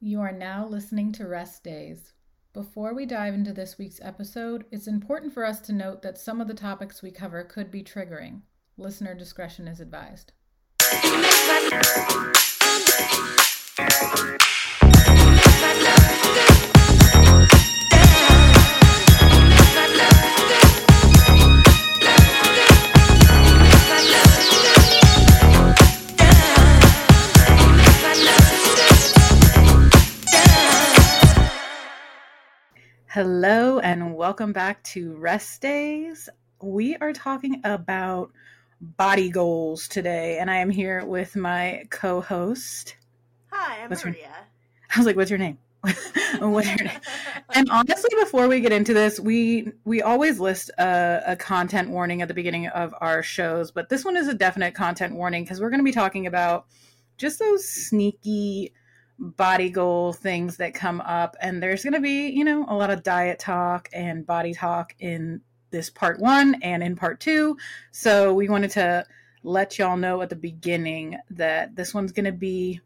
You are now listening to Rest Days. Before we dive into this week's episode, it's important for us to note that some of the topics we cover could be triggering. Listener discretion is advised. Hello, and welcome back to Rest Days. We are talking about body goals today, and I am here with my co host. Hi, I'm What's your- Maria. I was like, "What's your name?" What's your name? And honestly, before we get into this, we we always list a, a content warning at the beginning of our shows, but this one is a definite content warning because we're going to be talking about just those sneaky body goal things that come up, and there's going to be you know a lot of diet talk and body talk in this part one and in part two. So we wanted to let y'all know at the beginning that this one's going to be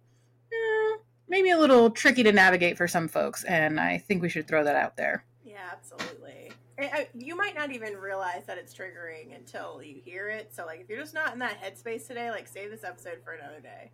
eh, maybe a little tricky to navigate for some folks, and I think we should throw that out there. Yeah, absolutely. I- you might not even realize that it's triggering until you hear it. So, like, if you're just not in that headspace today, like, save this episode for another day.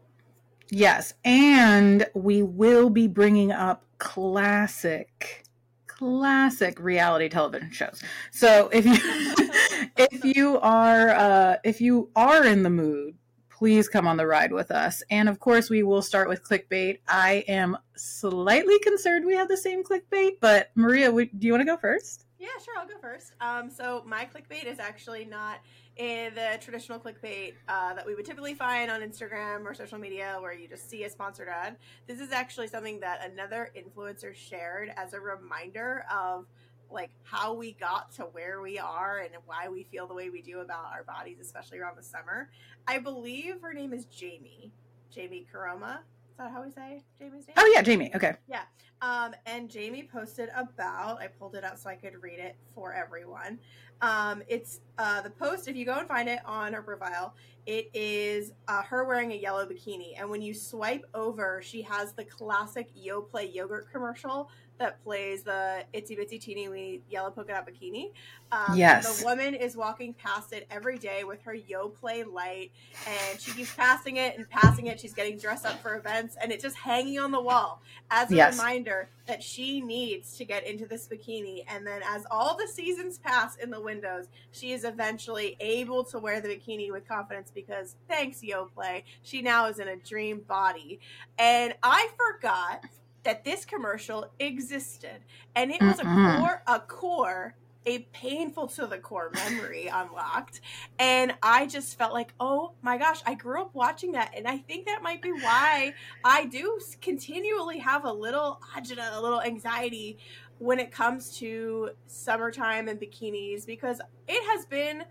Yes, and we will be bringing up classic classic reality television shows. So if you if you are uh if you are in the mood, please come on the ride with us. And of course, we will start with clickbait. I am slightly concerned we have the same clickbait, but Maria, would- do you want to go first? Yeah, sure, I'll go first. Um, so, my clickbait is actually not in the traditional clickbait uh, that we would typically find on Instagram or social media where you just see a sponsored ad. This is actually something that another influencer shared as a reminder of like how we got to where we are and why we feel the way we do about our bodies, especially around the summer. I believe her name is Jamie. Jamie Karoma. Is that how we say Jamie's name? Oh yeah, Jamie. Okay. Yeah. Um, and Jamie posted about, I pulled it up so I could read it for everyone. Um, it's uh, the post, if you go and find it on her profile, it is uh, her wearing a yellow bikini. And when you swipe over, she has the classic Yoplait yogurt commercial that plays the itsy bitsy teeny weeny yellow polka dot bikini. Um, Yes. The woman is walking past it every day with her Yoplait light, and she keeps passing it and passing it. She's getting dressed up for events, and it's just hanging on the wall as a Yes. reminder that she needs to get into this bikini. And then, as all the seasons pass in the windows, she is eventually able to wear the bikini with confidence because thanks, Yoplait, she now is in a dream body. And I forgot that this commercial existed, and it was a Mm-mm. core, a core. A painful to the core memory unlocked. And I just felt like, oh my gosh, I grew up watching that. And I think that might be why I do continually have a little agita, a little anxiety when it comes to summertime and bikinis because it has been.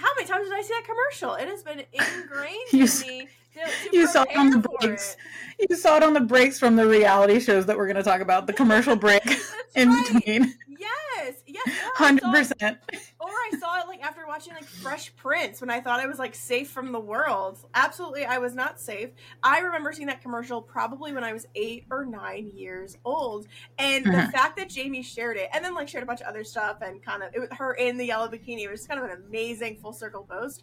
How many times did I see that commercial? It has been ingrained You in me. To, to you saw it on the breaks. it. You saw it on the breaks from the reality shows that we're going to talk about, the commercial break in right. between. Yes, yes. no, I Hundred percent. Or I saw it like after watching like Fresh Prince when I thought I was like safe from the world. Absolutely, I was not safe. I remember seeing that commercial probably when I was eight or nine years old, and the Mhm. fact that Jamie shared it and then like shared a bunch of other stuff and kind of it was her in the yellow bikini. It was kind of an amazing full circle post.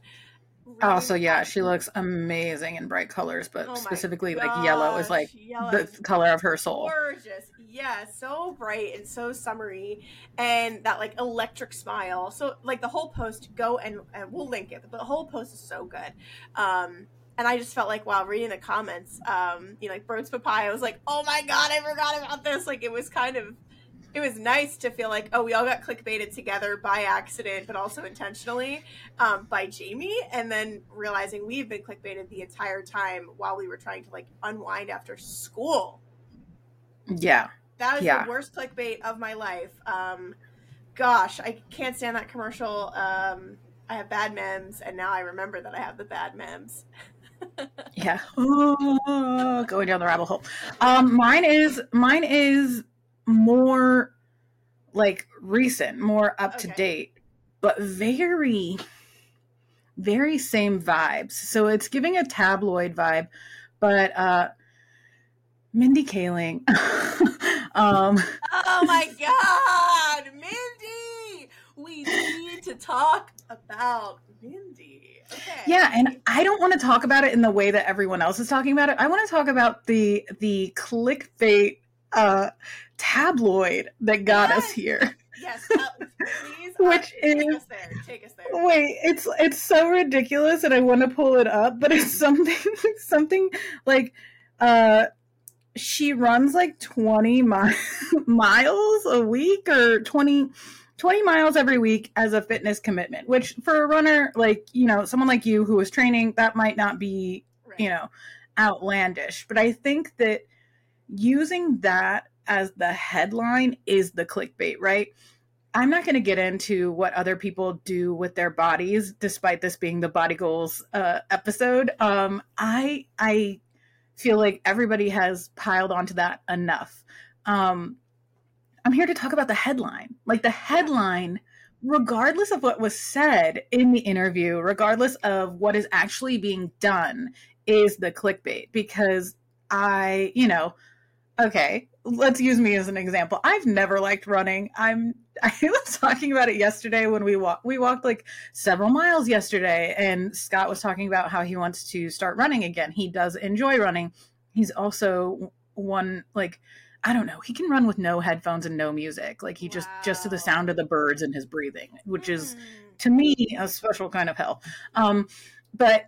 Oh, so yeah, she looks amazing in bright colors, but Oh specifically like yellow is like yellow the is color of her soul. gorgeous yeah so bright and so summery and that like electric smile so like the whole post go and, and we'll link it but the whole post is so good um and I just felt like while reading the comments, um, you know, like Bird's Papaya I was like, oh my god, I forgot about this. Like it was kind of it was nice to feel like, oh, we all got clickbaited together by accident, but also intentionally um, by Jamie, and then realizing we've been clickbaited the entire time while we were trying to like unwind after school. Yeah. That was Yeah. the worst clickbait of my life. Um, gosh, I can't stand that commercial. Um, I have bad memes, and now I remember that I have the bad memes. Yeah. Oh, going down the rabbit hole. Um, mine is mine is more like recent, more up to Okay. date, but very, very same vibes. So it's giving a tabloid vibe, but uh, Mindy Kaling. um, oh my God, Mindy! We need to talk about Mindy. Okay. Yeah, and I don't want to talk about it in the way that everyone else is talking about it. I want to talk about the the clickbait uh, tabloid that got yes. us here. Yes, uh, please. Uh, Which uh, is take us there. Take us there. Wait, it's it's so ridiculous, and I want to pull it up, but it's something something like uh she runs like 20 mi- miles a week or 20 20 miles every week as a fitness commitment which for a runner like you know someone like you who is training that might not be right. you know outlandish but i think that using that as the headline is the clickbait right i'm not going to get into what other people do with their bodies despite this being the body goals uh, episode um i i feel like everybody has piled onto that enough. Um, I'm here to talk about the headline. Like the headline, regardless of what was said in the interview, regardless of what is actually being done, is the clickbait because I, you know, okay, let's use me as an example. I've never liked running. I'm I was talking about it yesterday when we walked we walked like several miles yesterday and Scott was talking about how he wants to start running again. He does enjoy running. He's also one like I don't know. He can run with no headphones and no music. Like he wow. just just to the sound of the birds and his breathing, which mm. is hmm. to me a special kind of hell. Um but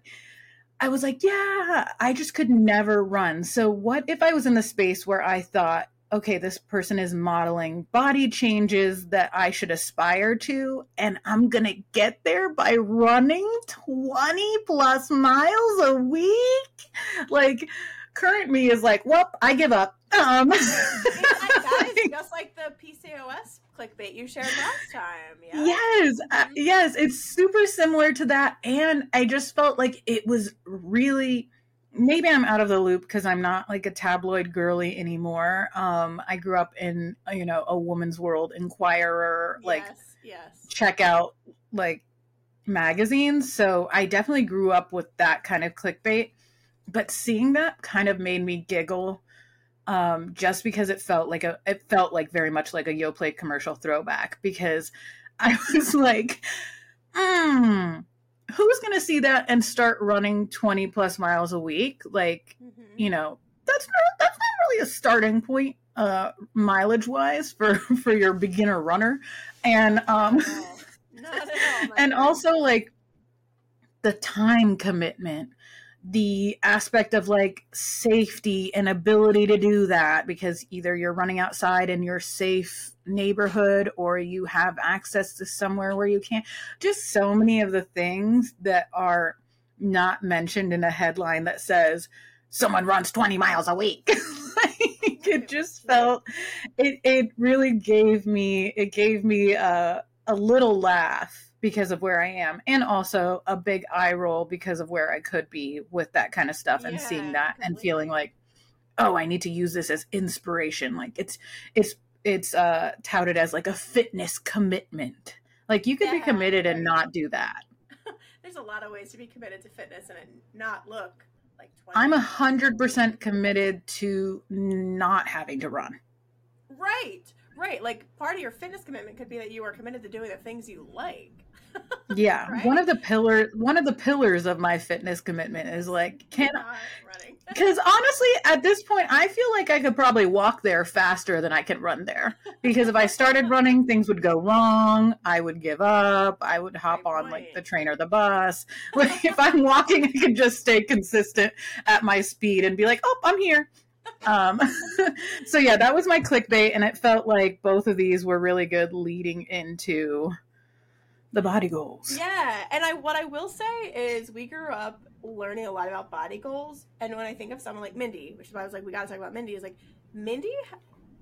I was like, yeah, I just could never run. So, what if I was in the space where I thought, okay, this person is modeling body changes that I should aspire to, and I'm going to get there by running 20 plus miles a week? Like, current me is like, well, I give up. Um, that is just like the PCOS clickbait you shared last time. Yeah? Yes, uh, mm-hmm. yes, it's super similar to that, and I just felt like it was really. Maybe I'm out of the loop because I'm not like a tabloid girly anymore. Um, I grew up in you know a woman's world, Inquirer, like yes, yes. check out like magazines. So I definitely grew up with that kind of clickbait. But seeing that kind of made me giggle um, just because it felt like a it felt like very much like a Yoplait commercial throwback because I was like, hmm, who's gonna see that and start running 20 plus miles a week? Like, mm-hmm. you know, that's not that's not really a starting point uh mileage wise for for your beginner runner. And um and also like the time commitment the aspect of like safety and ability to do that because either you're running outside in your safe neighborhood or you have access to somewhere where you can't. Just so many of the things that are not mentioned in a headline that says someone runs 20 miles a week. Like, it just felt it it really gave me it gave me a, a little laugh because of where I am, and also a big eye roll because of where I could be with that kind of stuff and yeah, seeing that completely. and feeling like, oh, I need to use this as inspiration. Like it's it's it's uh touted as like a fitness commitment. Like you could yeah, be committed and not do that. There's a lot of ways to be committed to fitness and not look like 20. I'm a hundred percent committed to not having to run. Right. Right. Like part of your fitness commitment could be that you are committed to doing the things you like. Yeah. right? One of the pillars one of the pillars of my fitness commitment is like can i Because honestly, at this point, I feel like I could probably walk there faster than I could run there. Because if I started running, things would go wrong. I would give up. I would hop Great on point. like the train or the bus. Like if I'm walking, I could just stay consistent at my speed and be like, "Oh, I'm here." um, so yeah, that was my clickbait, and it felt like both of these were really good leading into the body goals. Yeah, and I what I will say is we grew up learning a lot about body goals, and when I think of someone like Mindy, which is why I was like, we got to talk about Mindy, is like Mindy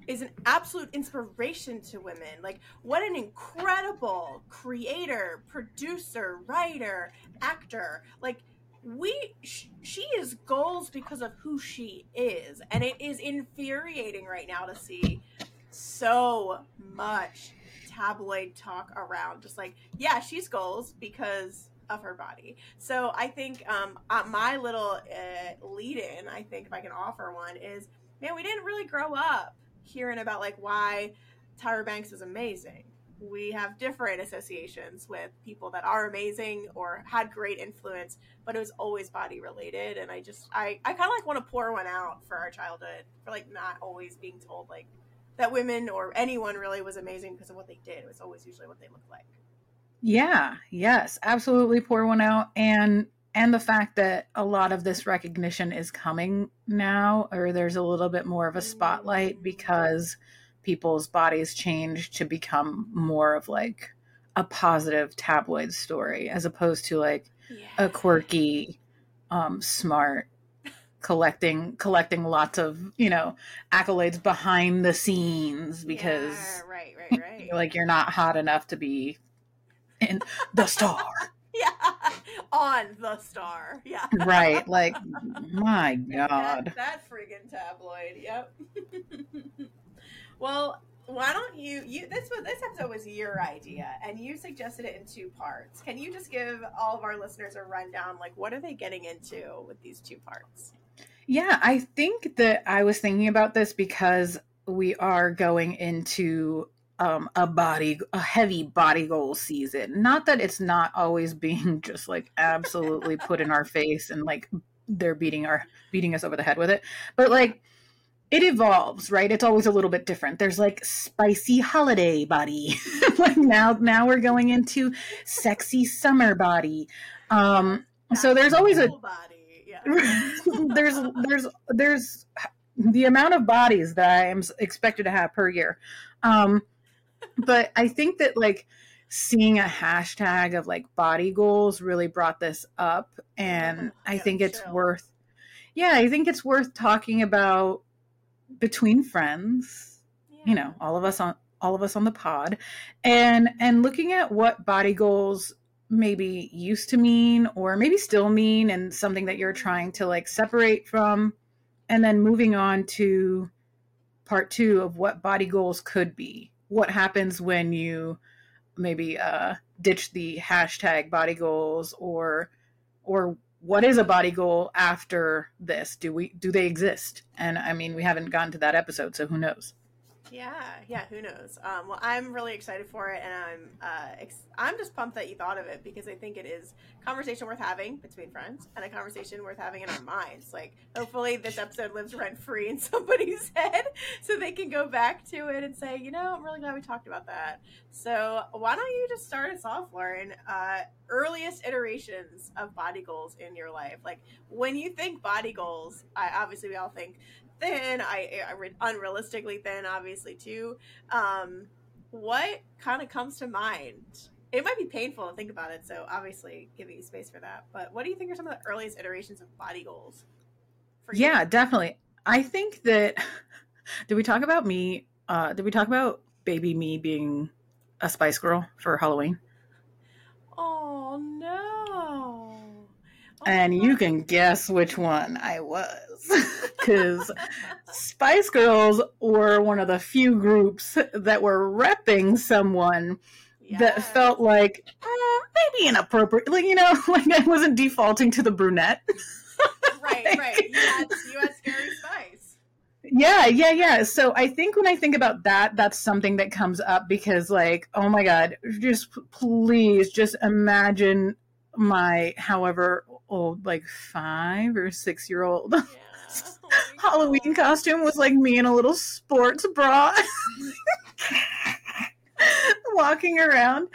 is an absolute inspiration to women. Like, what an incredible creator, producer, writer, actor. Like, we sh- she is goals because of who she is and it is infuriating right now to see so much tabloid talk around just like yeah she's goals because of her body so i think um uh, my little uh, lead in i think if i can offer one is man, we didn't really grow up hearing about like why Tyra Banks is amazing. We have different associations with people that are amazing or had great influence, but it was always body related. And I just, I, I kind of like want to pour one out for our childhood for like not always being told like that women or anyone really was amazing because of what they did. It was always usually what they looked like. Yeah, yes, absolutely pour one out. And and the fact that a lot of this recognition is coming now or there's a little bit more of a spotlight because people's bodies change to become more of like a positive tabloid story as opposed to like yeah. a quirky um smart collecting collecting lots of you know accolades behind the scenes because yeah, right right. right like you're not hot enough to be in the star. Yeah on the star yeah. Right like my god that, that friggin tabloid yep. Well why don't you you this was this episode was your idea and you suggested it in two parts. Can you just give all of our listeners a rundown like what are they getting into with these two parts yeah i think that i was thinking about this because we are going into um, a body, a heavy body goal season. Not that it's not always being just like absolutely put in our face and like they're beating our beating us over the head with it, but like it evolves, right? It's always a little bit different. There's like spicy holiday body. like now now we're going into sexy summer body. Um so there's always a body. There's there's there's the amount of bodies that I am expected to have per year. Um but I think that like seeing a hashtag of like body goals really brought this up and oh, I think it's worth yeah, I think it's worth talking about between friends, yeah. you know, all of us on all of us on the pod and and looking at what body goals maybe used to mean or maybe still mean and something that you're trying to like separate from. And then moving on to part 2 of what body goals could be. What happens when you maybe uh, ditch the hashtag body goals or or what is a body goal after this? Do we do they exist? And i mean we haven't gotten to that episode so who knows yeah, yeah. Who knows? Um, well, I'm really excited for it, and I'm uh, ex- I'm just pumped that you thought of it because I think it is conversation worth having between friends and a conversation worth having in our minds. Like, hopefully, this episode lives rent free in somebody's head, so they can go back to it and say, you know, I'm really glad we talked about that. So, why don't you just start us off, Lauren? Uh, earliest iterations of body goals in your life. Like, when you think body goals, I obviously we all think thin. I, I read unrealistically thin, obviously too. Um, what kind of comes to mind? It might be painful to think about it, so obviously giving you space for that. But what do you think are some of the earliest iterations of body goals? yeah, definitely. I think that. Did we talk about me? Uh, did we talk about baby me being a Spice Girl for Halloween? Oh no! Oh, and you can guess which one I was because Spice Girls were one of the few groups that were repping someone yes. that felt like mm, maybe inappropriate, like you know, like I wasn't defaulting to the brunette. right, like, right. You had, you had scary Spice. Yeah, yeah, yeah. So I think when I think about that, that's something that comes up because, like, oh my God, just please just imagine my however old, like five or six year old. Yeah. Halloween costume was like me in a little sports bra walking around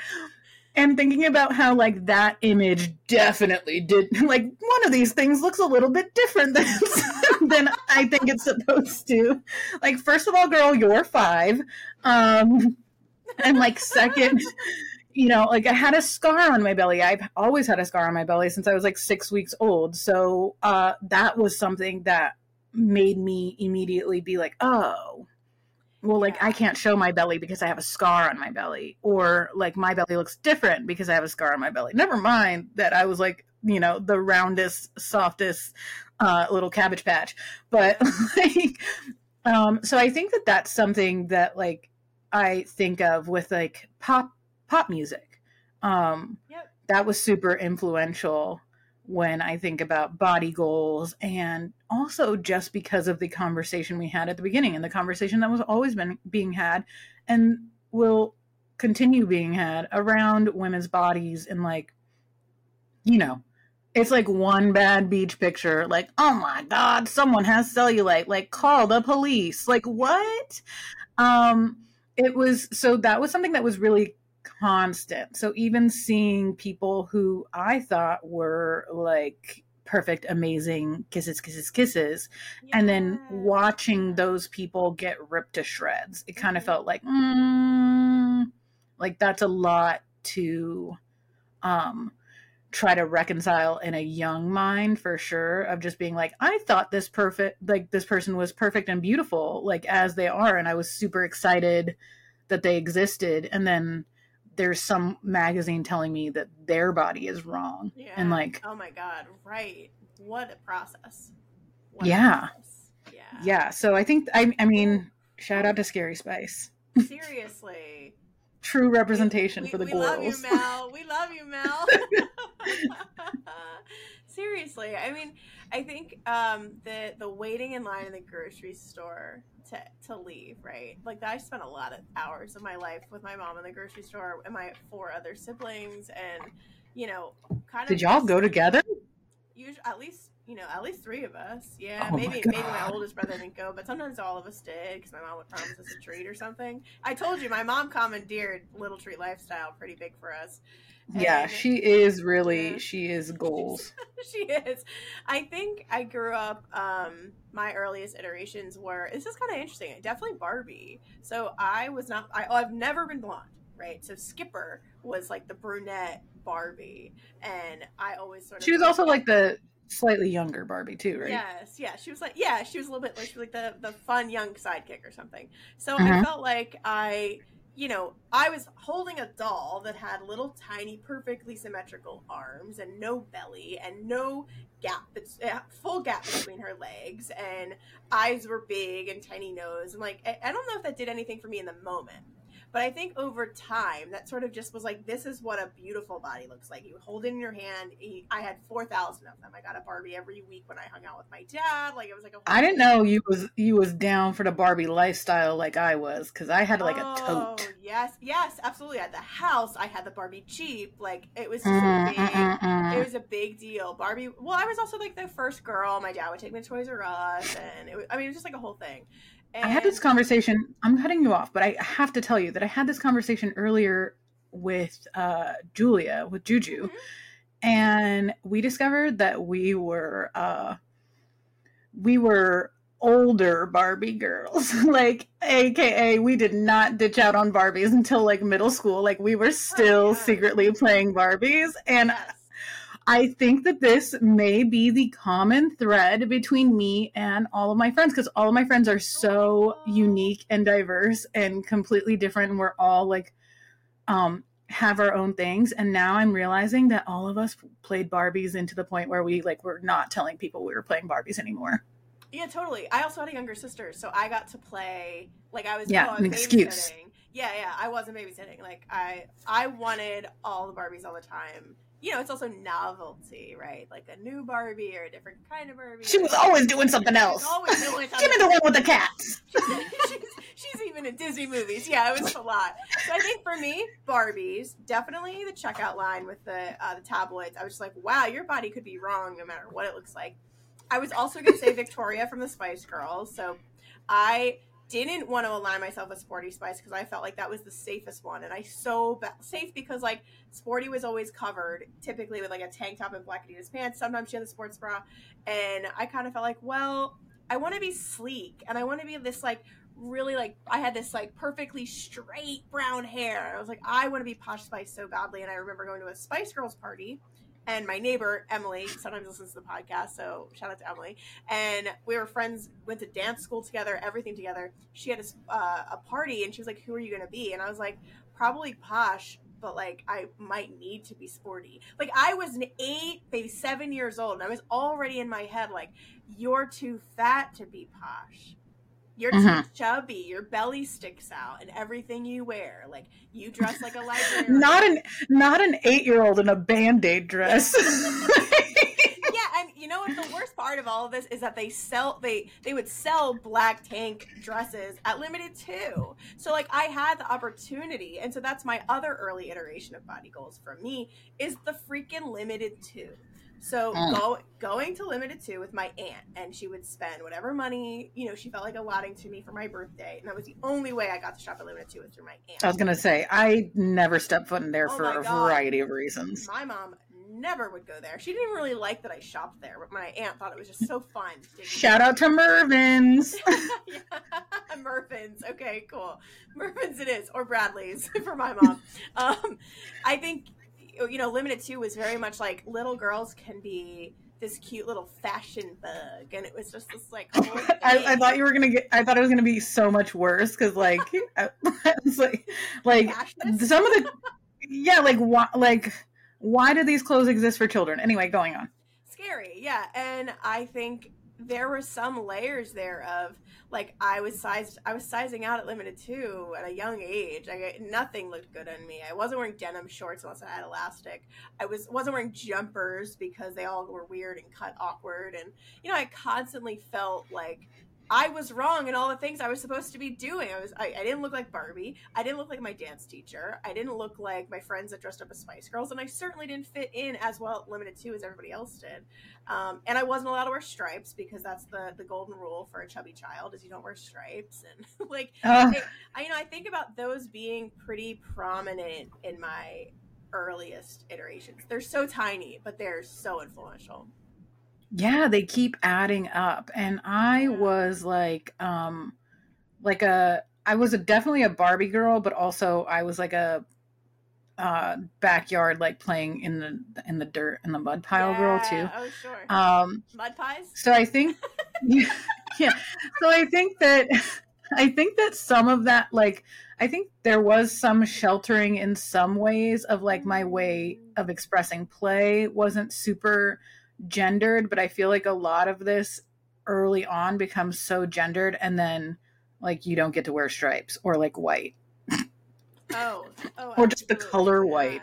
and thinking about how like that image definitely did like one of these things looks a little bit different than than I think it's supposed to. Like first of all, girl, you're 5. Um and like second you know, like I had a scar on my belly. I've always had a scar on my belly since I was like six weeks old. So uh, that was something that made me immediately be like, oh, well, like I can't show my belly because I have a scar on my belly, or like my belly looks different because I have a scar on my belly. Never mind that I was like, you know, the roundest, softest uh, little cabbage patch. But like, um, so I think that that's something that like I think of with like pop pop music. Um, yep. That was super influential when I think about body goals and also just because of the conversation we had at the beginning and the conversation that was always been being had and will continue being had around women's bodies and like you know it's like one bad beach picture like oh my god someone has cellulite like call the police like what um it was so that was something that was really constant so even seeing people who i thought were like perfect amazing kisses kisses kisses yeah. and then watching those people get ripped to shreds it kind of mm-hmm. felt like mm, like that's a lot to um try to reconcile in a young mind for sure of just being like i thought this perfect like this person was perfect and beautiful like as they are and i was super excited that they existed and then there's some magazine telling me that their body is wrong yeah. and like oh my god right what a process what yeah a process. yeah yeah so i think i i mean shout out to scary spice seriously true representation we, for the we goals. love you, Mel. We love you, Mel. Seriously, I mean, I think um, the the waiting in line in the grocery store to to leave, right? Like I spent a lot of hours of my life with my mom in the grocery store and my four other siblings, and you know, kind of. Did y'all go together? Usually, at least you know, at least three of us. Yeah, oh maybe my maybe my oldest brother didn't go, but sometimes all of us did because my mom would promise us a treat or something. I told you, my mom commandeered Little Treat Lifestyle pretty big for us. And yeah, she is really yeah. she is goals. she is. I think I grew up. Um, my earliest iterations were. This is kind of interesting. Definitely Barbie. So I was not. I, I've never been blonde right? So Skipper was like the brunette Barbie, and I always sort of. She was also like the slightly younger Barbie too, right? Yes, yeah. She was like, yeah, she was a little bit like she was like the the fun young sidekick or something. So I mm-hmm. felt like I, you know, I was holding a doll that had little tiny, perfectly symmetrical arms and no belly and no gap, uh, full gap between her legs, and eyes were big and tiny nose, and like I don't know if that did anything for me in the moment but I think over time, that sort of just was like, this is what a beautiful body looks like. You hold it in your hand. I had 4,000 of them. I got a Barbie every week when I hung out with my dad. Like, it was like a I didn't know you was you was down for the Barbie lifestyle like I was because I had like oh, a tote. Yes, yes, absolutely. At the house, I had the Barbie Jeep. Like, it was mm, a big, mm, mm, it was a big deal. Barbie, well, I was also like the first girl. My dad would take me to Toys R Us. And it was, I mean, it was just like a whole thing. And... I had this conversation. I'm cutting you off, but I have to tell you that I had this conversation earlier with uh, Julia, with Juju, mm-hmm. and we discovered that we were uh, we were older Barbie girls. like, AKA, we did not ditch out on Barbies until like middle school. Like, we were still oh, yeah. secretly playing Barbies. And yes. I think that this may be the common thread between me and all of my friends because all of my friends are so unique and diverse and completely different. And we're all like, um, have our own things. And now I'm realizing that all of us played Barbies into the point where we like, we're not telling people we were playing Barbies anymore. Yeah, totally. I also had a younger sister, so I got to play like I was yeah, oh, I was an excuse. Yeah, yeah, I wasn't babysitting. Like I, I wanted all the Barbies all the time you know, it's also novelty, right? Like a new Barbie or a different kind of Barbie. She was always doing something else. Always doing something. Give me the one with the cats. she's, she's, even in Disney movies. Yeah, it was a lot. So I think for me, Barbies definitely the checkout line with the uh, the tabloids. I was just like, wow, your body could be wrong no matter what it looks like. I was also going to say Victoria from the Spice Girls. So I didn't want to align myself with Sporty Spice because I felt like that was the safest one, and I so ba- safe because like Sporty was always covered, typically with like a tank top and black Adidas pants. Sometimes she had a sports bra, and I kind of felt like, well, I want to be sleek, and I want to be this like really like I had this like perfectly straight brown hair. I was like, I want to be Posh Spice so badly, and I remember going to a Spice Girls party and my neighbor Emily sometimes listens to the podcast, so shout out to Emily. And we were friends, went to dance school together, everything together. She had a, uh, a party, and she was like, "Who are you going to be?" And I was like, "Probably posh." But like I might need to be sporty. Like I was an eight, maybe seven years old, and I was already in my head like, "You're too fat to be posh. You're mm-hmm. too chubby. Your belly sticks out, and everything you wear, like you dress like a librarian. not an not an eight year old in a band aid dress. yeah, and you know what? The worst part of all of this is that they sell they they would sell black tank dresses at limited too. So like I had the opportunity, and so that's my other early iteration of body goals for me is the freaking Limited Too. So mm. go, going to Limited Too with my aunt, and she would spend whatever money you know she felt like allotting to me for my birthday, and that was the only way I got to shop at Limited Too was through my aunt. I was gonna say I never stepped foot in there oh for a God. variety of reasons. My mom never would go there. She didn't even really like that I shopped there, but my aunt thought it was just so fun. Shout out to Mervyn's. yeah. Mervyn's. Okay, cool. Mervyn's it is, or Bradley's for my mom. Um, I think Oh, you know, Limited Too was very much like little girls can be this cute little fashion bug, and it was just this like. I, I, thought you were gonna get. I thought it was gonna be so much worse because like, like, like some of the, yeah, like why, like why do these clothes exist for children? Anyway, going on. Scary, yeah, and I think there were some layers there of like I was sized I was sizing out at limited too at a young age. I nothing looked good on me. I wasn't wearing denim shorts unless I had elastic. I was wasn't wearing jumpers because they all were weird and cut awkward and you know I constantly felt like I was wrong in all the things I was supposed to be doing. I was I, I, didn't look like Barbie. I didn't look like my dance teacher. I didn't look like my friends that dressed up as Spice Girls, and I certainly didn't fit in as well at Limited Too as everybody else did. Um, and I wasn't allowed to wear stripes because that's the the golden rule for a chubby child is you don't wear stripes. And like uh. I, I, you know, I think about those being pretty prominent in my earliest iterations. They're so tiny, but they're so influential yeah they keep adding up and i was like um like a i was a definitely a barbie girl but also i was like a uh backyard like playing in the in the dirt in the mud pile yeah. girl too. Oh sure. Um mud pies? so i think yeah, yeah so i think that i think that some of that like i think there was some sheltering in some ways of like my way of expressing play wasn't super gendered, but I feel like a lot of this early on becomes so gendered and then like you don't get to wear stripes or like white. Oh, oh or just the color white.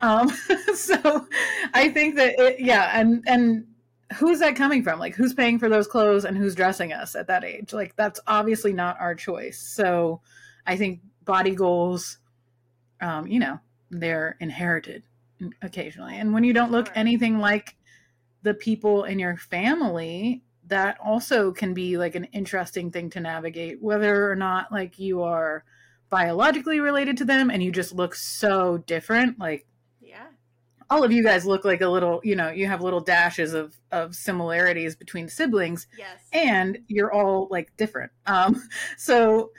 Um, so I think that it, yeah, and and who's that coming from? Like who's paying for those clothes and who's dressing us at that age? Like that's obviously not our choice. So I think body goals, um, you know, they're inherited occasionally, and when you don't look anything like the people in your family that also can be like an interesting thing to navigate whether or not like you are biologically related to them and you just look so different like yeah. all of you guys look like a little you know you have little dashes of of similarities between siblings yes. and you're all like different. Um so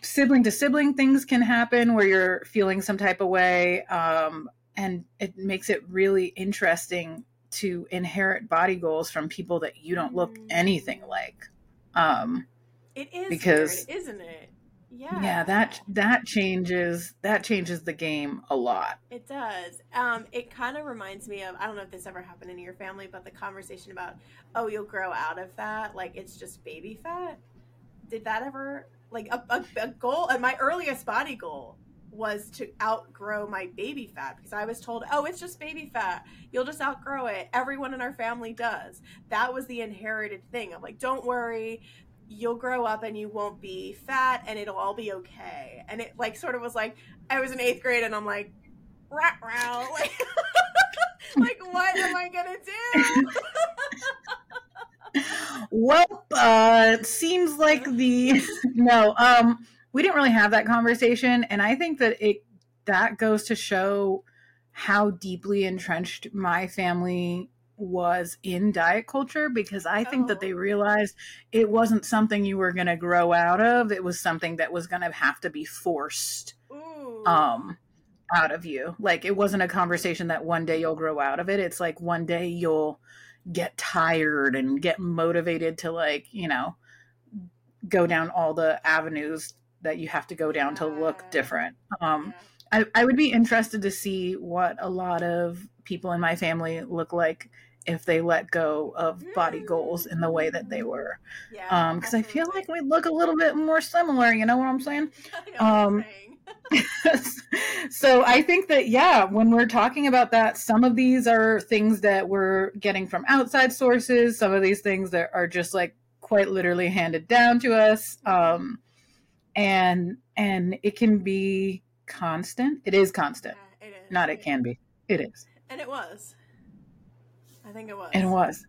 sibling to sibling things can happen where you're feeling some type of way um and it makes it really interesting to inherit body goals from people that you don't look anything like. Um, it is because weird, isn't it? Yeah. Yeah, that that changes that changes the game a lot. It does. Um, it kind of reminds me of I don't know if this ever happened in your family, but the conversation about oh you'll grow out of that, like it's just baby fat. Did that ever like a, a, a goal? And my earliest body goal was to outgrow my baby fat because I was told, oh, it's just baby fat. You'll just outgrow it. Everyone in our family does. That was the inherited thing. I'm like, don't worry. You'll grow up and you won't be fat and it'll all be okay. And it like sort of was like, I was in eighth grade and I'm like, rat row. Like, like what am I going to do? well, uh, it seems like the no. Um, we didn't really have that conversation and i think that it that goes to show how deeply entrenched my family was in diet culture because i think oh. that they realized it wasn't something you were going to grow out of it was something that was going to have to be forced Ooh. um out of you like it wasn't a conversation that one day you'll grow out of it it's like one day you'll get tired and get motivated to like you know go down all the avenues that you have to go down to look different. Um, I, I would be interested to see what a lot of people in my family look like if they let go of body goals in the way that they were. Yeah. Um, because I feel like we look a little bit more similar. You know what I'm saying? I know what you're um, saying. so I think that yeah, when we're talking about that, some of these are things that we're getting from outside sources. Some of these things that are just like quite literally handed down to us, um, and and it can be constant. It is constant. Yeah, it is. Not it can be. It is. And it was. I think it was. It was.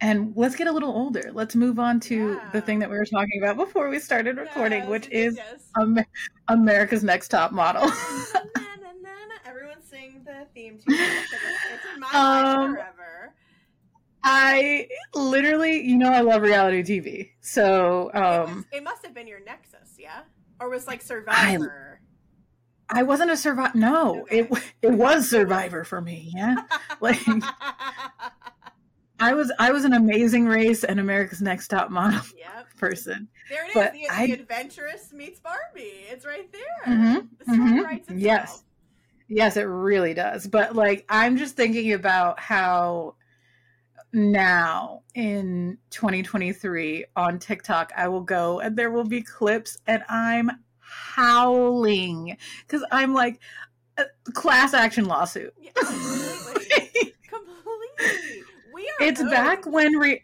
And let's get a little older. Let's move on to the thing that we were talking about before we started recording, Yes, which is yes. Amer- America's Next Top Model. Na, na, na, na. Everyone sing the theme tune. because It's in my Um, forever. I literally, you know, I love reality TV. So it, was, um, it must have been your Nexus, yeah? Or was like Survivor? I wasn't a survivor. No, Okay. it it was Survivor for me. Yeah, like I was I was an Amazing Race and America's Next Top Model yep. person. There it is. But The, I- the Adventurous meets Barbie. It's right there. Mhm, The story mhm, writes itself. yes. Yes, it really does. But like I'm just thinking about how now in 2023 on TikTok I will go and there will be clips and I'm howling cuz I'm like uh, class action lawsuit. Yeah, completely. completely. We are it's back when re-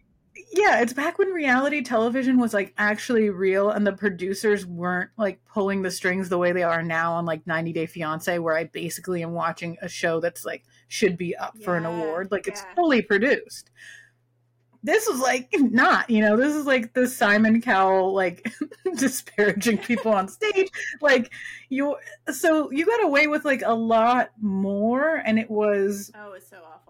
yeah it's back when reality television was like actually real and the producers weren't like pulling the strings the way they are now on like 90 day fiance where i basically am watching a show that's like should be up for an award like it's fully produced this was like not you know this is like the simon cowell like disparaging people on stage like you so you got away with like a lot more and it was Oh, it's so awful.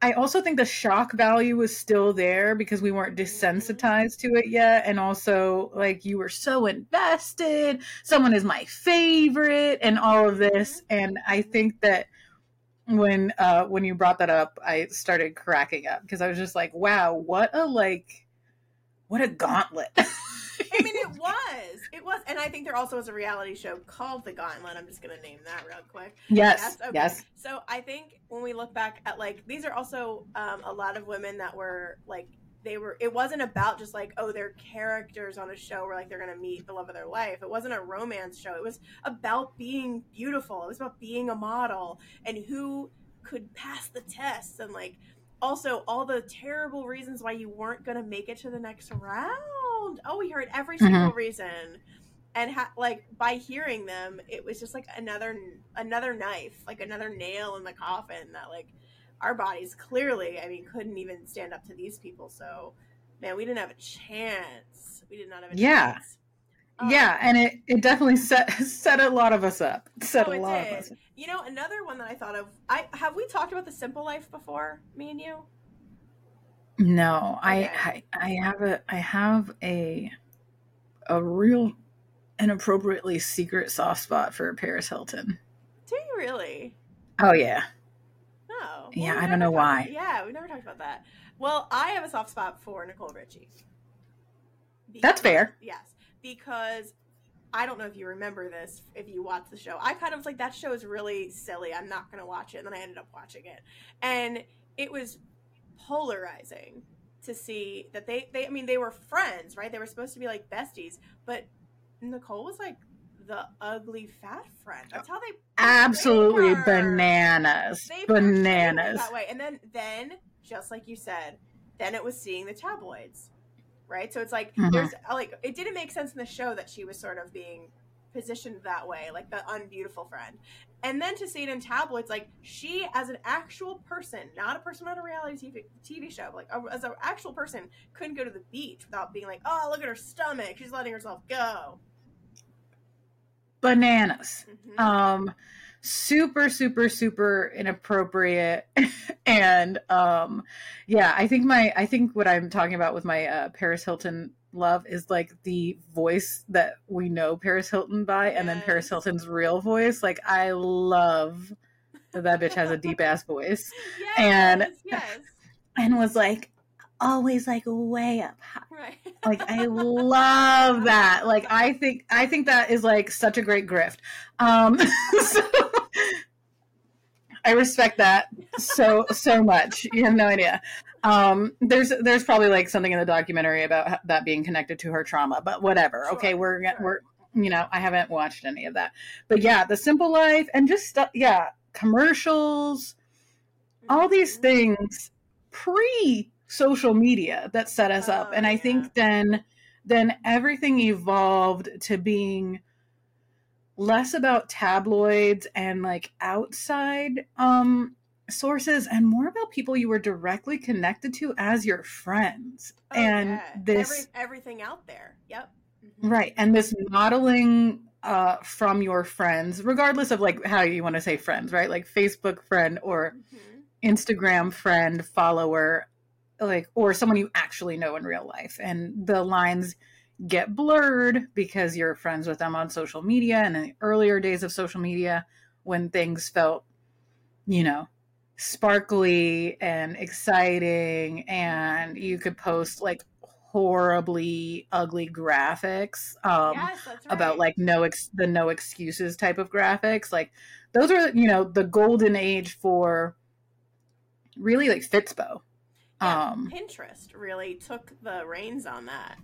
I also think the shock value was still there because we weren't mm-hmm. desensitized to it yet. And also, like, you were so invested. Someone is my favorite, and all of this. Mm-hmm. And I think that when uh when you brought that up, I started cracking up because I was just like, wow, what a like what a gauntlet. I mean, it was. It was. And I think there also was a reality show called The Gauntlet. I'm just going to name that real quick. yes, okay. yes. So I think when we look back at like, these are also um, a lot of women that were like, they were, it wasn't about just like, oh, they're characters on a show where like they're to meet the love of their life. It wasn't a romance show. It was about being beautiful. It was about being a model and who could pass the tests and like, also all the terrible reasons why you weren't to make it to the next round. Oh, we heard every mm-hmm. single reason. And ha- like by hearing them, it was just like another another knife, like another nail in the coffin that like our bodies clearly, I mean, couldn't even stand up to these people. So, man, we didn't have a chance. We did not have a Yeah. chance. Um, yeah, and it, it definitely set set a lot of us up. Set Oh, a lot did. of us. up. You know, another one that I thought of. I have we talked about the simple life before, me and you. No, I, I I have a I have a a real inappropriately secret soft spot for Paris Hilton. Do you really? Oh yeah. Yeah, I don't know why. about- yeah, we never talked about that. Well, I have a soft spot for Nicole Richie. That's fair. Yes, because I don't know if you remember this if you watch the show. I kind of was like that show is really silly. I'm not going to watch it, and then I ended up watching it, and it was polarizing to see that they they I mean they were friends, right? They were supposed to be like besties, but Nicole was like the ugly fat friend. That's how they Absolutely her. bananas. they Bananas. that way. And then then just like you said, then it was seeing the tabloids, right? So it's like Mhm. there's like it didn't make sense in the show that she was sort of being positioned that way, like the unbeautiful friend. And then to see it in tabloids, like she as an actual person, not a person on a reality TV, TV show, like a, as an actual person, couldn't go to the beach without being like, oh, look at her stomach, she's letting herself go. Bananas. Mhm. um super super super inappropriate and um yeah i think my i think what i'm talking about with my uh paris hilton love is like the voice that we know paris hilton by and then paris hilton's real voice like i love that that bitch has a deep ass voice yes, and- yes, and was like always like way up high. Like i love that like i think i think that is like such a great grift um so I respect that so so much. You have no idea. Um, there's there's probably like something in the documentary about that being connected to her trauma, but whatever. Sure, okay, we're sure. we're you know I haven't watched any of that, but yeah, the simple life and just stuff. Yeah, commercials, all mm-hmm. these things pre social media that set us oh, up, and I yeah. think then then everything evolved to being less about tabloids and like outside um sources and more about people you were directly connected to as your friends oh, and yeah. this Every, everything out there yep mm-hmm. right and this modeling uh from your friends regardless of like how you want to say friends right like facebook friend or mm-hmm. instagram friend follower like or someone you actually know in real life. And the lines get blurred because you're friends with them on social media and in the earlier days of social media when things felt you know sparkly and exciting and you could post like horribly ugly graphics um yes, right. about like no ex- the no excuses type of graphics. Like those are you know the golden age for really like fitspo yeah, um pinterest really took the reins on that.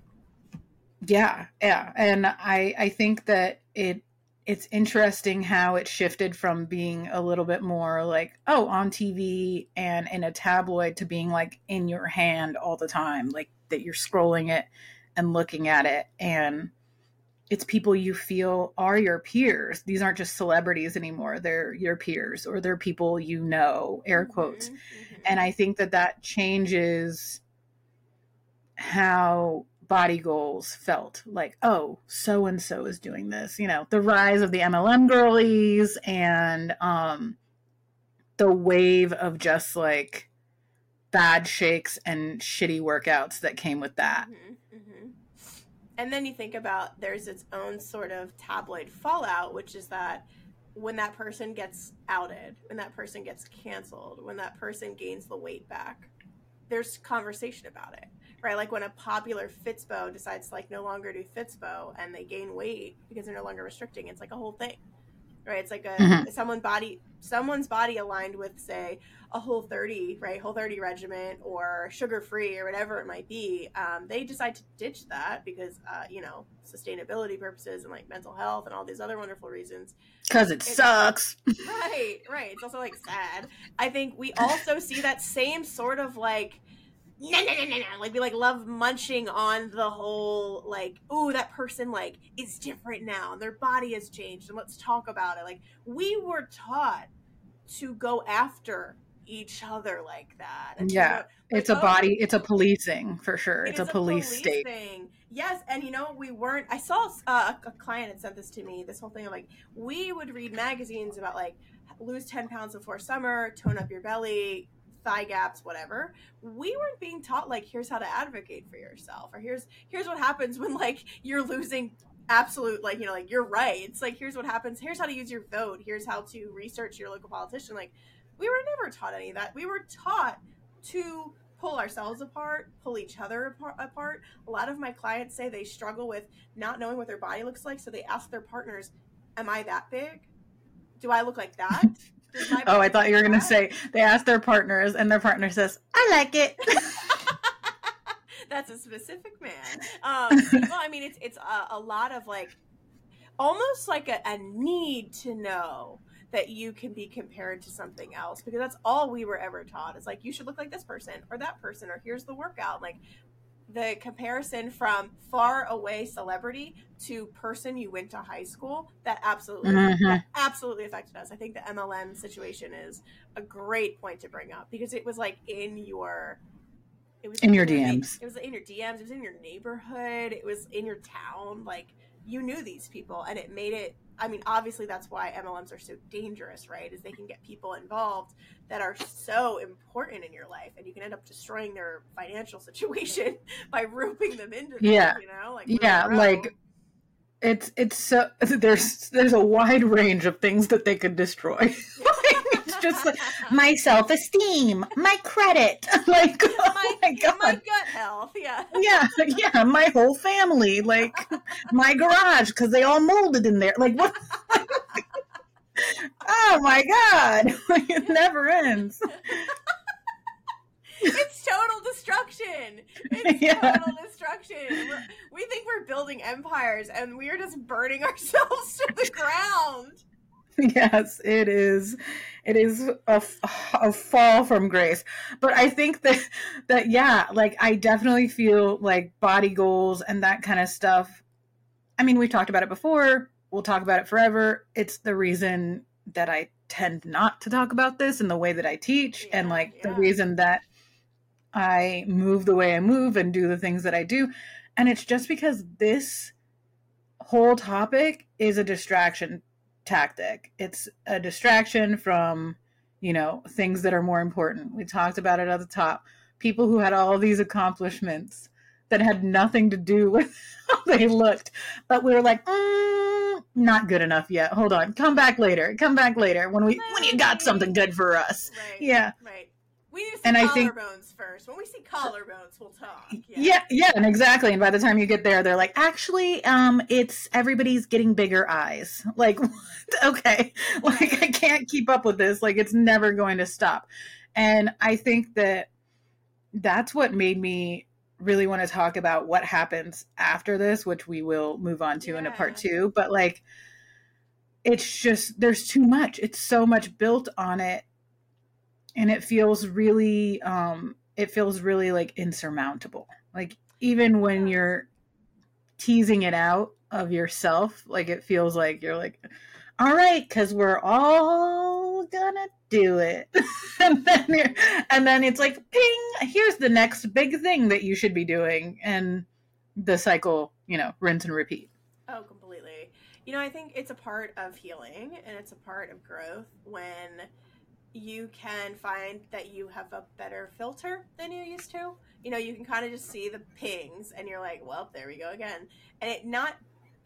Yeah, yeah, and I I think that it it's interesting how it shifted from being a little bit more like oh on TV and in a tabloid to being like in your hand all the time, like that you're scrolling it and looking at it. And it's people you feel are your peers. These aren't just celebrities anymore. They're your peers or they're people you know, air quotes. Mm-hmm, mm-hmm. And I think that that changes how body goals felt like, oh, so and so is doing this. You know, the rise of the MLM girlies and um, the wave of just like bad shakes and shitty workouts that came with that. Mm-hmm, mm-hmm. And then you think about there's its own sort of tabloid fallout, which is that when that person gets outed, when that person gets canceled, when that person gains the weight back, there's conversation about it right? Like when a popular Fitspo decides to like no longer do Fitspo and they gain weight because they're no longer restricting, it's like a whole thing, right? It's like a mm-hmm. someone body someone's body aligned with say a whole 30 right whole 30 regiment or sugar free or whatever it might be um, they decide to ditch that because uh, you know sustainability purposes and like mental health and all these other wonderful reasons because it, it sucks right right it's also like sad i think we also see that same sort of like no, no, no, no, no. Like we like love munching on the whole like, oh, that person like is different now and their body has changed and let's talk about it. Like we were taught to go after each other like that. And yeah, like, it's a body. It's a policing for sure. It it's a police, police state. Thing. Yes, and you know we weren't. I saw uh, a client had sent this to me. This whole thing of like we would read magazines about like lose ten pounds before summer, tone up your belly, thigh gaps, whatever. We weren't being taught like here's how to advocate for yourself, or here's here's what happens when like you're losing absolute like you know like you're right. It's like here's what happens. Here's how to use your vote. Here's how to research your local politician. Like we were never taught any of that. We were taught to pull ourselves apart, pull each other apart. A lot of my clients say they struggle with not knowing what their body looks like, so they ask their partners, "Am I that big? Do I look like that?" oh, I thought you were going to say they ask their partners, and their partner says, "I like it." That's a specific man. Um, well, I mean, it's it's a, a lot of like, almost like a, a need to know that you can be compared to something else because that's all we were ever taught. Is like you should look like this person or that person or here's the workout. Like the comparison from far away celebrity to person you went to high school that absolutely mm-hmm. that absolutely affected us i think the mlm situation is a great point to bring up because it was like in your it was in your dms it was in your dms it was in your neighborhood it was in your town like you knew these people and it made it I mean, obviously that's why MLMs are so dangerous, right? Is they can get people involved that are so important in your life, and you can end up destroying their financial situation by roping them into. Them, yeah, you know, like yeah, like it's it's so there's there's a wide range of things that they could destroy. just like my self esteem, my credit, like oh my, my god, my gut health, yeah, yeah, yeah, my whole family, like my garage because they all molded in there. Like what? oh oh my god, it never ends. it's total destruction. It's yeah. total destruction. We're, we think we're building empires, and we are just burning ourselves to the ground. Yes, it is. It is a, a fall from grace. But I think that that yeah, like I definitely feel like body goals and that kind of stuff. I mean, we've talked about it before. We'll talk about it forever. It's the reason that I tend not to talk about this in the way that I teach, yeah, and like yeah. the reason that I move the way I move and do the things that I do. And it's just because this whole topic is a distraction tactic. It's a distraction from, you know, things that are more important. We talked about it at the top. People who had all these accomplishments that had nothing to do with how they looked, but we were like, mm, not good enough yet. Hold on, come back later. Come back later when we when you got something good for us. Right, yeah, right. We need to see and collarbones I think, first. When we see collarbones, we'll talk. Yeah. yeah, yeah, and exactly. And by the time you get there, they're like, actually, um, it's everybody's getting bigger eyes. Like, okay, like I can't keep up with this. Like, it's never going to stop. And I think that that's what made me really want to talk about what happens after this, which we will move on to yeah. in a part two. But like, it's just there's too much. It's so much built on it and it feels really um it feels really like insurmountable. Like even when you're teasing it out of yourself like it feels like you're like all right because we're all gonna do it. And then and then it's like ping here's the next big thing that you should be doing and the cycle you know rinse and repeat. Oh completely. You know i think it's a part of healing and it's a part of growth when you can find that you have a better filter than you used to. You know, you can kind of just see the pings and you're like, well, there we go again. And it not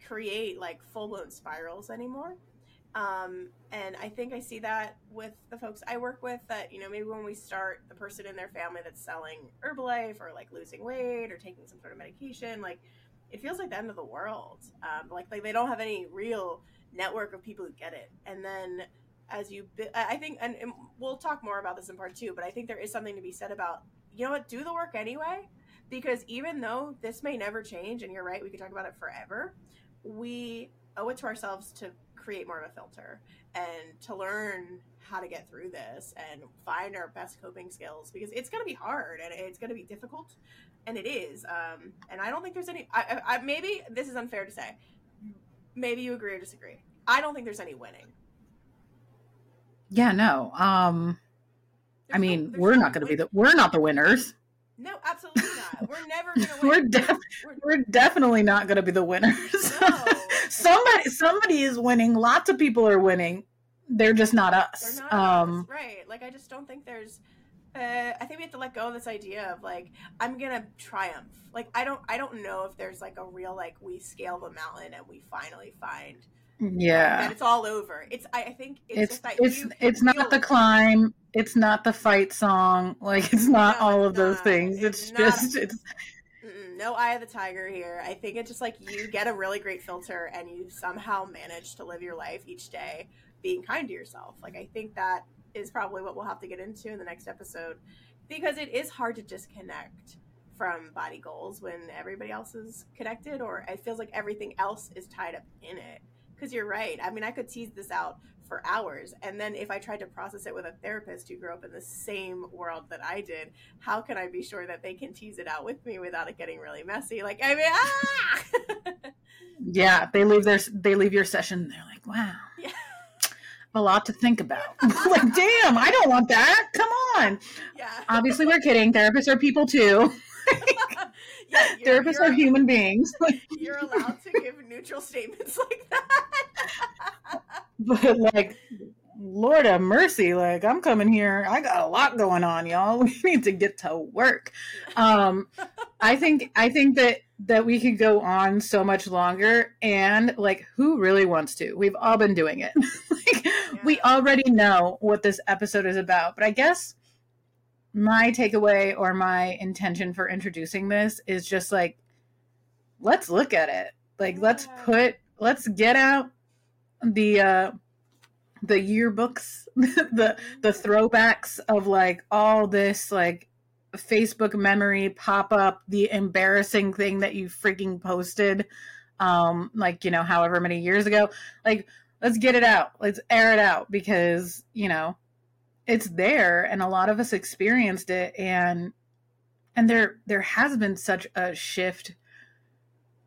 create like full blown spirals anymore. Um, and I think I see that with the folks I work with that, you know, maybe when we start the person in their family that's selling Herbalife or like losing weight or taking some sort of medication, like it feels like the end of the world. Um, like, like they don't have any real network of people who get it. And then as you i think and, and, we'll talk more about this in part two but i think there is something to be said about you know what do the work anyway because even though this may never change and you're right we could talk about it forever we owe it to ourselves to create more of a filter and to learn how to get through this and find our best coping skills because it's going to be hard and it's going to be difficult and it is um, and i don't think there's any I, I, maybe this is unfair to say maybe you agree or disagree. I don't think there's any winning yeah, no. Um there's I mean, no, we're no not going to be the we're not the winners. No, absolutely not. We're never going to win. we're, def- we're, we're definitely not going to be the winners. No. somebody somebody is winning. Lots of people are winning. They're just not us. They're not um, us. right. Like I just don't think there's uh, I think we have to let go of this idea of like I'm gonna triumph. Like I don't I don't know if there's like a real like we scale the mountain and we finally find yeah. it's all over. It's i, I think it's it's it's, it's not the climb it's not the fight song like it's not no, all of those things. It's, it's just a, it's no eye of the tiger here. I think it's just like you get a really great filter and you somehow manage to live your life each day being kind to yourself. Like i think that is probably what we'll have to get into in the next episode because it is hard to disconnect from body goals when everybody else is connected or it feels like everything else is tied up in it because you're right. I mean, I could tease this out for hours. And then if I tried to process it with a therapist who grew up in the same world that I did, how can I be sure that they can tease it out with me without it getting really messy? Like, I mean, ah! yeah, they leave their they leave your session. They're like, wow. Yeah. A lot to think about. like, damn, I don't want that. Come on. Yeah. Obviously, we're kidding. Therapists are people too. Yeah, therapists are human beings. you're allowed to give neutral statements like that. but like, Lord of mercy, like I'm coming here. I got a lot going on, y'all. We need to get to work. Um, I think I think that that we could go on so much longer and like who really wants to? We've all been doing it. like, yeah. We already know what this episode is about, but I guess my takeaway or my intention for introducing this is just like let's look at it. Like let's put let's get out the uh the yearbooks, the the throwbacks of like all this like Facebook memory pop up, the embarrassing thing that you freaking posted, um, like you know, however many years ago. Like, let's get it out, let's air it out because you know, it's there, and a lot of us experienced it, and and there there has been such a shift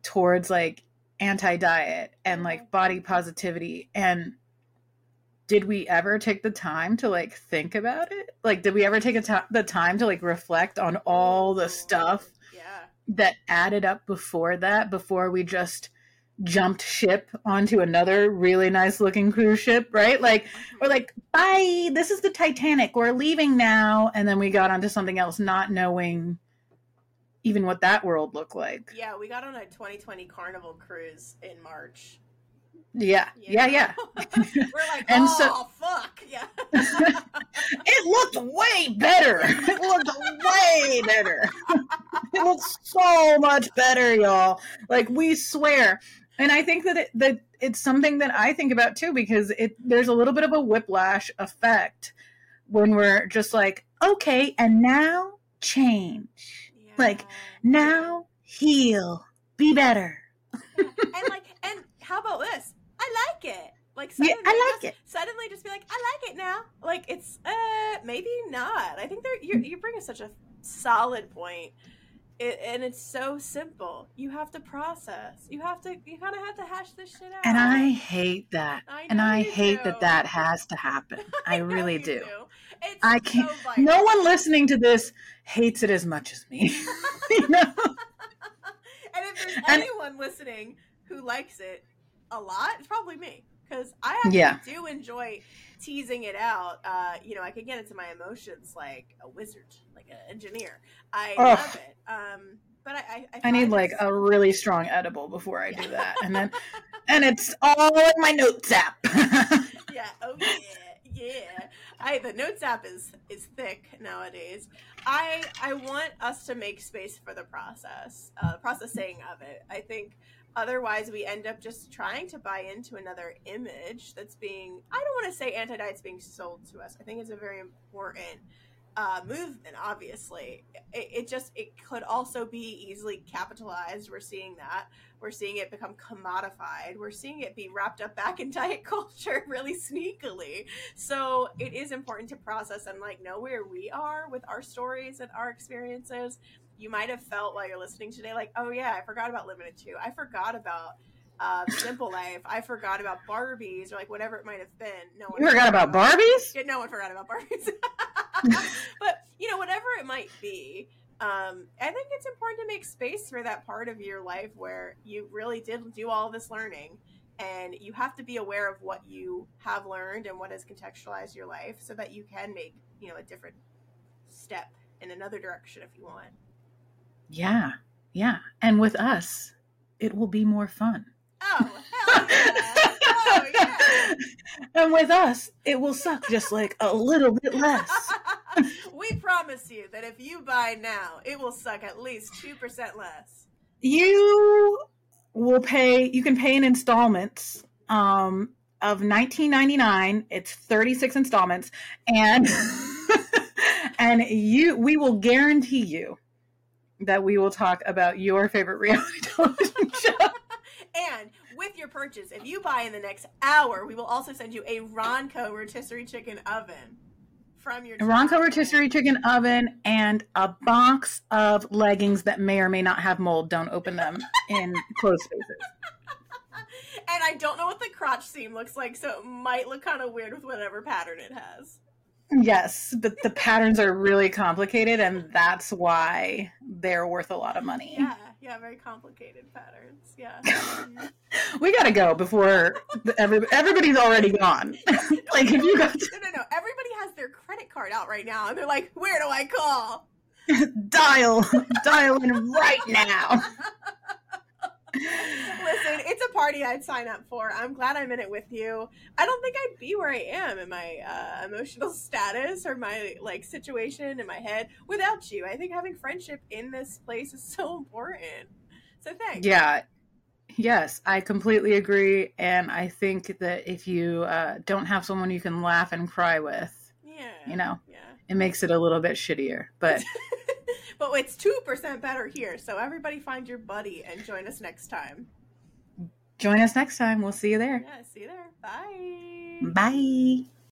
towards like anti diet and like body positivity and did we ever take the time to like think about it? Like, did we ever take the time to like reflect on all the stuff yeah. that added up before that, before we just jumped ship onto another really nice looking cruise ship, right? Like, we're like, bye, this is the Titanic, we're leaving now. And then we got onto something else, not knowing even what that world looked like. Yeah, we got on a 2020 Carnival cruise in March. Yeah, yeah, yeah. We're like, and oh, so, fuck, yeah. it looked way better. It looked way better. it looks so much better, y'all. Like we swear. And I think that it, that it's something that I think about too because it there's a little bit of a whiplash effect when we're just like, okay, and now change. Yeah. Like now heal, be better. and like, and how about this? I like it. Like suddenly, yeah, I like just, it. Suddenly, just be like, I like it now. Like it's uh maybe not. I think they're you you bring such a solid point. It, and it's so simple. You have to process. You have to. You kind of have to hash this shit out. And I hate that. I and I hate do. that that has to happen. I, I really do. do. It's I can't. So no one listening to this hates it as much as me. you know. And if there's And- anyone listening who likes it a lot, it's probably me because I actually Yeah. do enjoy teasing it out. Uh, you know, I can get into my emotions like a wizard, like an engineer. I Ugh. love it. Um, but I, I, I, I need like a really strong edible before I do that, and then and it's all in my notes app. yeah. Oh yeah. Yeah. I the notes app is is thick nowadays. I I want us to make space for the process, uh, processing of it. I think otherwise we end up just trying to buy into another image that's being. I don't want to say anti diet's being sold to us. I think it's a very important uh, movement. Obviously, it, it just it could also be easily capitalized. We're seeing that. We're seeing it become commodified. We're seeing it be wrapped up back in diet culture really sneakily. So it is important to process and like know where we are with our stories and our experiences. You might have felt while you're listening today, like, oh yeah, I forgot about Limited Too. I forgot about uh, Simple Life. I forgot about Barbies or like whatever it might have been. No one you forgot about Barbies? yeah, no one forgot about Barbies. but you know, whatever it might be, um, I think it's important to make space for that part of your life where you really did do all this learning, and you have to be aware of what you have learned and what has contextualized your life, so that you can make you know a different step in another direction if you want. Yeah, yeah. And with us, it will be more fun. Oh, hell yeah! oh yeah! And with us, it will suck just like a little bit less. we promise you that if you buy now, it will suck at least two percent less. You will pay. You can pay in installments um, of nineteen ninety nine. It's thirty six installments, and and you we will guarantee you that we will talk about your favorite reality television show. And with your purchase, if you buy in the next hour, we will also send you a Ronco rotisserie chicken oven from your A Ronco rotisserie chicken oven and a box of leggings that may or may not have mold. Don't open them in closed spaces. And I don't know what the crotch seam looks like, so it might look kind of weird with whatever pattern it has. Yes, but the patterns are really complicated, and that's why they're worth a lot of money. Yeah, yeah, very complicated patterns. Yeah. We gotta go before every, everybody's already gone. like if you got no, no, no. Everybody has their credit card out right now, and they're like, "Where do I call?" dial, dial in right now. Listen, it's a party I'd sign up for. I'm glad I'm in it with you. I don't think I'd be where I am in my uh, emotional status or my like situation in my head without you. I think having friendship in this place is so important. So thanks. Yeah, Yes, I completely agree. And I think that if you uh, don't have someone you can laugh and cry with, Yeah. you know, Yeah. it makes it a little bit shittier. But but it's 2% better here. So everybody find your buddy and join us next time. join us next time. We'll see you there. Yeah, see you there. Bye. Bye.